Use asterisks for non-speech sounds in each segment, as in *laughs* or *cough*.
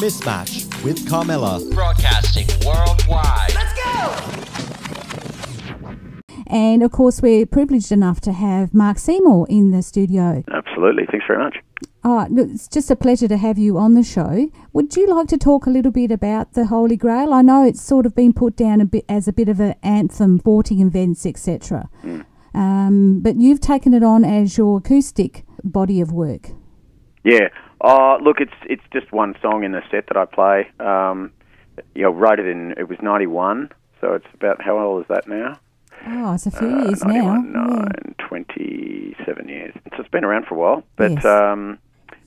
Mismatch with Carmela. Broadcasting worldwide. Let's go! And of course, we're privileged enough to have Mark Seymour in the studio. Absolutely. Thanks very much. Oh, it's just a pleasure to have you on the show. Would you like to talk a little bit about the Holy Grail? I know it's sort of been put down a bit as a bit of an anthem, sporting events, etc. Um, but you've taken it on as your acoustic body of work. Yeah. Uh, look, it's it's just one song in the set that I play. Um, you know, wrote it in. It was ninety one, so it's about how old is that now? Oh, it's a few Uh, years now. 91, Yeah. 27 years. So it's been around for a while, but Yes. um,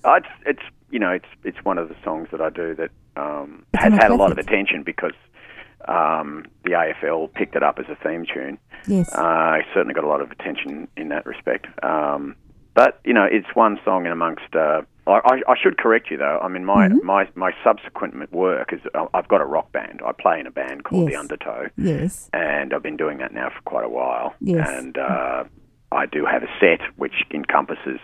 it's it's you know it's it's one of the songs that I do that um, has had a lot of attention because um, the AFL picked it up as a theme tune. Yes. Uh, I certainly got a lot of attention in that respect. Um, but you know, it's one song in amongst. Uh, I, I, I should correct you though. I mean, my Mm-hmm. my my subsequent work is uh, I've got a rock band. I play in a band called the Undertow yes. and I've been doing that now for quite a while. Yes. And uh, I do have a set which encompasses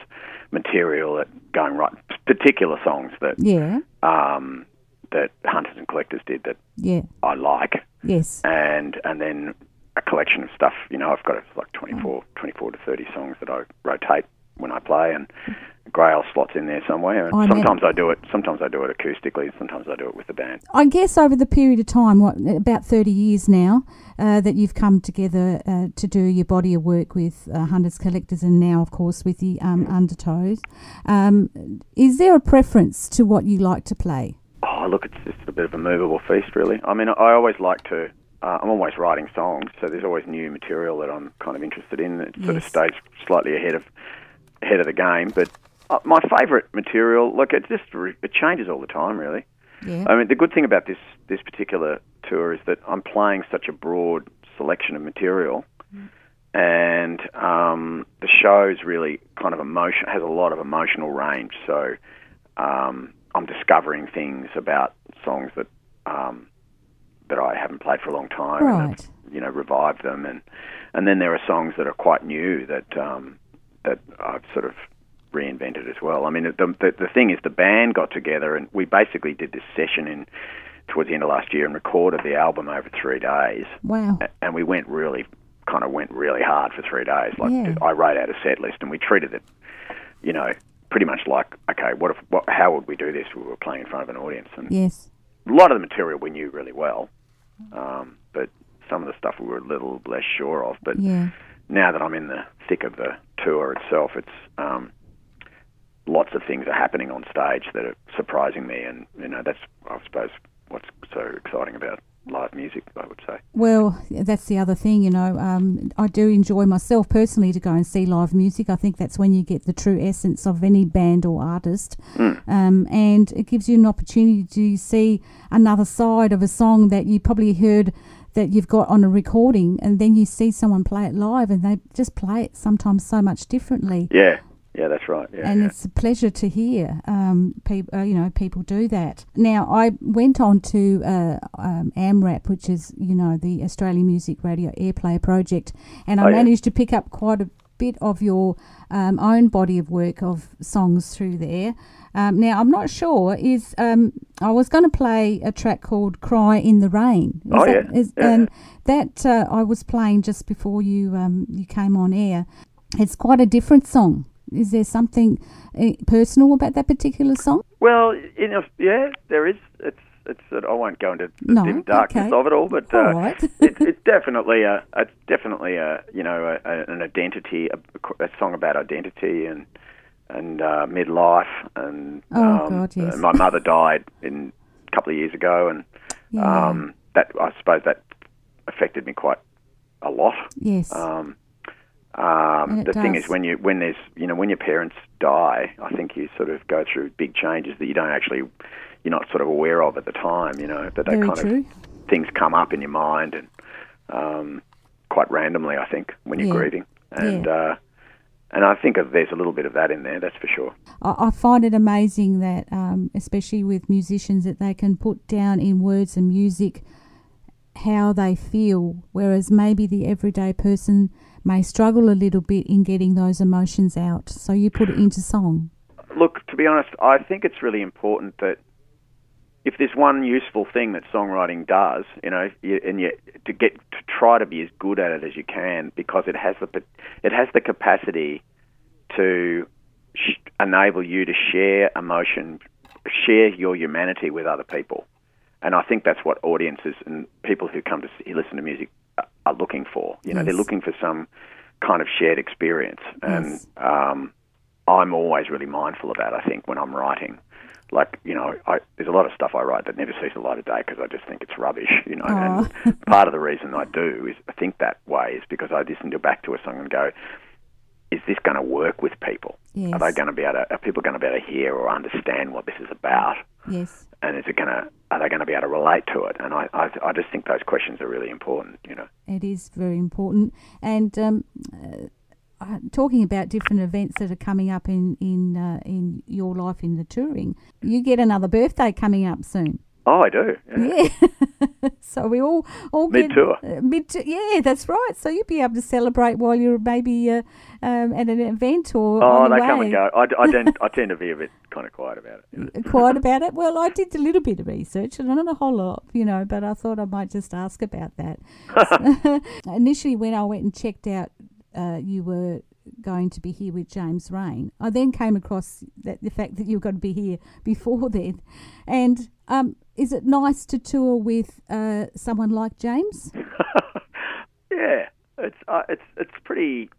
material that going right, particular songs that Yeah. um, that hunters and collectors did that Yeah. I like, Yes. and and then a collection of stuff. You know, I've got like 24, 24 to thirty songs that I rotate when I play, and Grail slots in there somewhere. And I sometimes I do it. Sometimes I do it acoustically. Sometimes I do it with the band. I guess over the period of time, what about thirty years now, uh, that you've come together uh, to do your body of work with uh, hunters collectors, and now, of course, with the um, undertows. Um, is there a preference to what you like to play? Oh, look, it's just a bit of a movable feast, really. I mean, I always like to. Uh, I'm always writing songs, so there's always new material that I'm kind of interested in. It sort of stays slightly ahead of ahead of the game. But uh, my favourite material, look, it just it changes all the time, really. Yeah. I mean, the good thing about this this particular tour is that I'm playing such a broad selection of material, and um, the show's really kind of emotion has a lot of emotional range. So um, I'm discovering things about songs that um, that I haven't played for a long time, and Right. have, you know, revive them, and and then there are songs that are quite new that um, that I've sort of reinvented as well. I mean, the, the the thing is, the band got together and we basically did this session in towards the end of last year and recorded the album over three days, Wow. And we went really kind of went really hard for three days. Like Yeah. I wrote out a set list and we treated it, you know, pretty much like okay, what if what, how would we do this? We were playing in front of an audience, and Yes. a lot of the material we knew really well, um, but some of the stuff we were a little less sure of. But Yeah. Now that I'm in the thick of the tour itself, it's um, lots of things are happening on stage that are surprising me, and you know that's I suppose what's so exciting about live music. I would say. Well, that's the other thing, you know. Um, I do enjoy myself personally to go and see live music. I think that's when you get the true essence of any band or artist. Um, and it gives you an opportunity to see another side of a song that you probably heard that you've got on a recording, and then you see someone play it live and they just play it sometimes so much differently. Yeah, yeah, that's right. Yeah, and yeah. it's a pleasure to hear um, people, uh, you know, people do that. Now, I went on to uh, um, AMRAP, which is, you know, the Australian Music Radio Airplay project, and I Oh, yeah. managed to pick up quite a bit of your um, own body of work of songs through there. Um, now, I'm not sure. Is um, I was going to play a track called "Cry in the Rain." Is Oh, that- yeah. is- Yeah, and that uh, I was playing just before you um, you came on air. It's quite a different song. Is there something uh, personal about that particular song? Well, you know, yeah, there is. It's it's. I won't go into the No, dim darkness okay. of it all, but All uh, right. *laughs* it, it's definitely a. It's definitely a. You know, a, a, an identity, a, a song about identity and and uh, midlife, and Oh, um, God, yes. my mother died in a couple of years ago, and Yeah. um, that I suppose that affected me quite a lot. yes. Um, um, the thing is, when you when there's you know when your parents die, I think you sort of go through big changes that you don't actually you're not sort of aware of at the time. You know that they Very kind true. of things come up in your mind and um, quite randomly. I think when you're Yeah. grieving, and Yeah. uh, and I think there's a little bit of that in there. That's for sure. I, I find it amazing that, um, especially with musicians, that they can put down in words and music how they feel, whereas maybe the everyday person may struggle a little bit in getting those emotions out. So you put it into song. Look, to be honest, I think it's really important that one useful thing that songwriting does, you know, you, and you to get to try to be as good at it as you can because it has the it has the capacity to sh- enable you to share emotion, share your humanity with other people, and I think that's what audiences and people who come to see, listen to music are- are looking for. You know, they're looking for some kind of shared experience, and Yes. um, I'm always really mindful of that. I think when I'm writing, like you know, I, there's a lot of stuff I write that never sees the light of day because I just think it's rubbish. You know, Aw. and *laughs* part of the reason I do is I think that way is because I listen to back to a song and go, is this going to work with people? Yes. Are they going to be able to? Are people going to be able to hear or understand what this is about? Yes. And is it going to? Are they going to be able to relate to it? And I, I, I just think those questions are really important. You know. It is very important. And um, uh, uh, talking about different events that are coming up in in uh, in your life in the touring, you get another birthday coming up soon. Oh, I do. Yeah. Yeah. *laughs* so we all all Mid-tour. Get, uh, mid yeah, that's right. So you'll be able to celebrate while you're maybe uh, um, at an event or Oh, on they way. come and go. I, I, tend, *laughs* I tend to be a bit kind of quiet about it. *laughs* Quiet about it. Well, I did a little bit of research and not a whole lot, you know, but I thought I might just ask about that. Initially, when I went and checked out, uh, you were going to be here with James Reyne. I then came across that the fact that you were going to be here *laughs* before then. And um, is it nice to tour with uh, someone like James? *laughs* Yeah, it's uh, it's it's pretty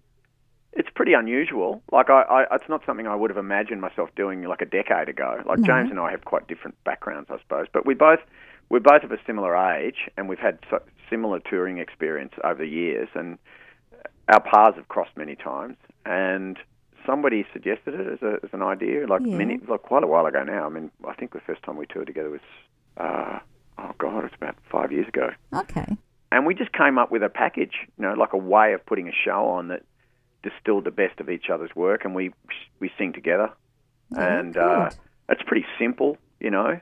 it's pretty unusual. Like I, I, it's not something I would have imagined myself doing like a decade ago. Like No. James and I have quite different backgrounds, I suppose, but we both we're both of a similar age, and we've had so, similar touring experience over the years, and our paths have crossed many times. And somebody suggested it as, a, as an idea, like Yeah. many, like quite a while ago now. I mean, I think the first time we toured together was, uh, oh god, it's about five years ago Okay. and we just came up with a package, you know, like a way of putting a show on that distilled the best of each other's work, and we we sing together, Yeah, and uh, it's pretty simple, you know,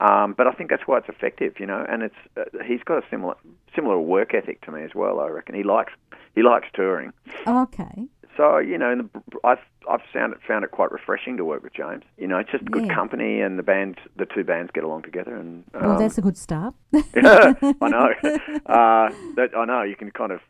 um, but I think that's why it's effective, you know, and it's uh, he's got a similar similar work ethic to me as well. I reckon he likes he likes touring, Okay. so you know, the, I've I've found it found it quite refreshing to work with James. You know, it's just good Yeah. company, and the band, the two bands get along together, and um, Well, that's a good start. *laughs* *laughs* I know. Uh, that I know. You can kind of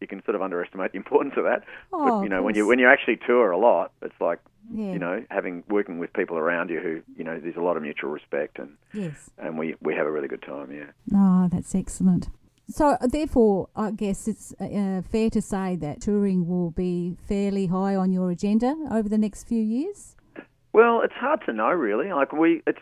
you can sort of underestimate the importance of that. Oh, but you know, when you when you actually tour a lot, it's like yeah. you know having working with people around you who you know there's a lot of mutual respect and Yes. and we we have a really good time. Yeah. Oh, that's excellent. So, therefore, I guess it's uh, fair to say that touring will be fairly high on your agenda over the next few years. Well, it's hard to know really. Like we, it's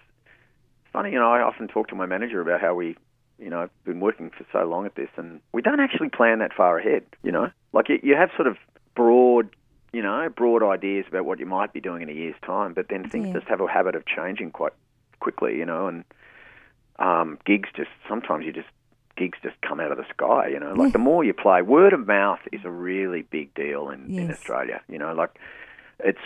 funny. You know, I often talk to my manager about how we. You know, been working for so long at this, and we don't actually plan that far ahead. You know, like you, you have sort of broad, you know, broad ideas about what you might be doing in a year's time, but then things Yeah. just have a habit of changing quite quickly. You know, and um, gigs just sometimes you just gigs just come out of the sky. You know, like Yeah. the more you play, word of mouth is a really big deal in, in Australia. You know, like it's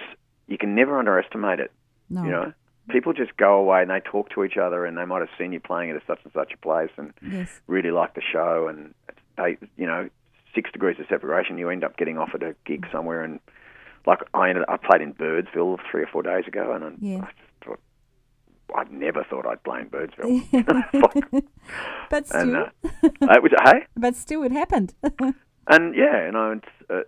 you can never underestimate it. No. You know, people just go away and they talk to each other, and they might have seen you playing at such and such a place and Yes. really like the show, and they, you know, six degrees of separation, you end up getting offered a gig somewhere, and like I ended, I played in Birdsville three or four days ago, and I, Yeah. I. I never thought I'd play in Birdsville. *laughs* *laughs* But still, and uh, it was hey, *laughs* but still, it happened. and yeah, you know, uh,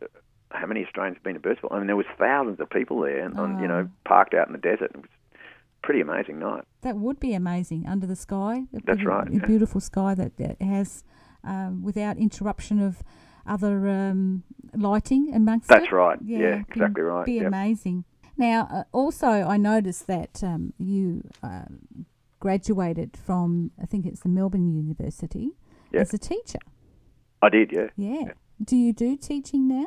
how many Australians have been to Birdsville? I mean, there was thousands of people there, and on, you know, Oh. parked out in the desert. It was a pretty amazing night. that would be amazing under the sky. That's beauti- right, A yeah. beautiful sky that, that has, um, without interruption of other um, lighting amongst it. That's right. Yeah, be- exactly right. Be Yep. amazing. Now, uh, also, I noticed that um, you um, graduated from, I think it's the Melbourne University, Yeah. as a teacher. I did, yeah. Yeah. Do you do teaching now?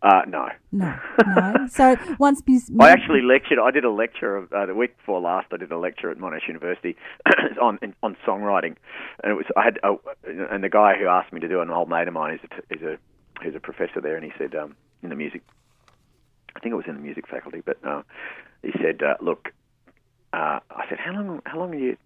Uh, no. No, *laughs* no. So once I actually lectured. I did a lecture of, uh, the week before last. I did a lecture at Monash University *coughs* on on songwriting, and it was I had oh, and the guy who asked me to do it, an old mate of mine, is a is a who's a professor there, and he said um, in the music, think it was in the music faculty, but uh, he said, uh, look, uh, I said, how long how long do you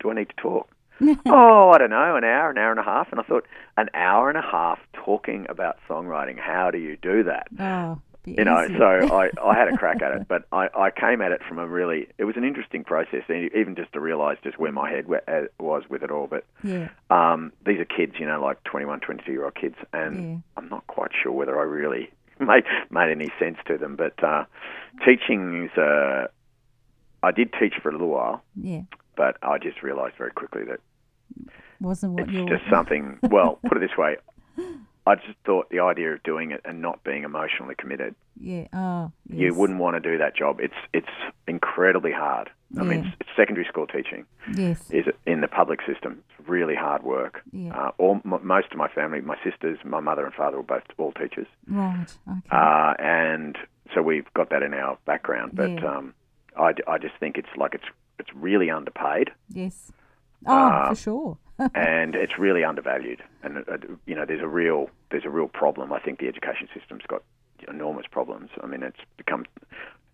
do I need to talk? *laughs* oh, I don't know, an hour, an hour and a half. And I thought, an hour and a half talking about songwriting. How do you do that? Oh, you know, easy. so *laughs* I, I had a crack at it, but I, I came at it from a really, it was an interesting process, even just to realise just where my head uh, was with it all. But yeah, um, these are kids, you know, like 21, 22 year old kids, and Yeah. I'm not quite sure whether I really *laughs* made made any sense to them. But uh, teaching is, uh, I did teach for a little while, yeah, but I just realised very quickly that wasn't what it's you just something. Well, *laughs* put it this way, I just thought the idea of doing it and not being emotionally committed yeah. Oh, yes. you wouldn't want to do that job. It's it's incredibly hard. I mean, Yeah. it's secondary school teaching Yes. is in the public system. It's really hard work. Yeah. Uh, all m- most of my family, my sisters, my mother and father were both all teachers, Right. Okay. uh, and so we've got that in our background. But Yeah. um, I, I just think it's like it's it's really underpaid yes. Oh, uh, for sure. *laughs* and it's really undervalued. And uh, you know, there's a real there's a real problem. I think the education system's got enormous problems. I mean, it's become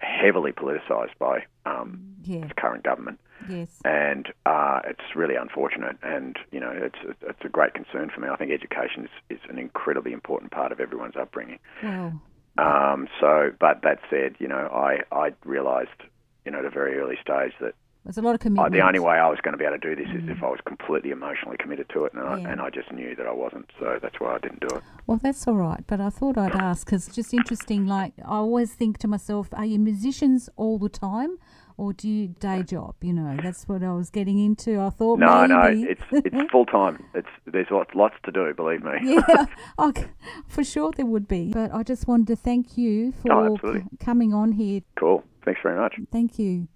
heavily politicised by um, Yeah. the current government, Yes. and uh, it's really unfortunate. And you know, it's it's a great concern for me. I think education is, is an incredibly important part of everyone's upbringing. Well. Um, so, but that said, you know, I I realised, you know, at a very early stage that There's a lot of commitment. the only way I was going to be able to do this is if I was completely emotionally committed to it, and, Mm. Yeah. I, and I just knew that I wasn't. So that's why I didn't do it. Well, that's all right, but I thought I'd ask because it's just interesting. Like, I always think to myself, are you musicians all the time or do you day job? You know, that's what I was getting into. I thought No, maybe. no, it's it's *laughs* full time. It's there's lots lots to do. Believe me. yeah, *laughs* I c for sure there would be. But I just wanted to thank you for Oh, coming on here. Cool. Thanks very much. Thank you.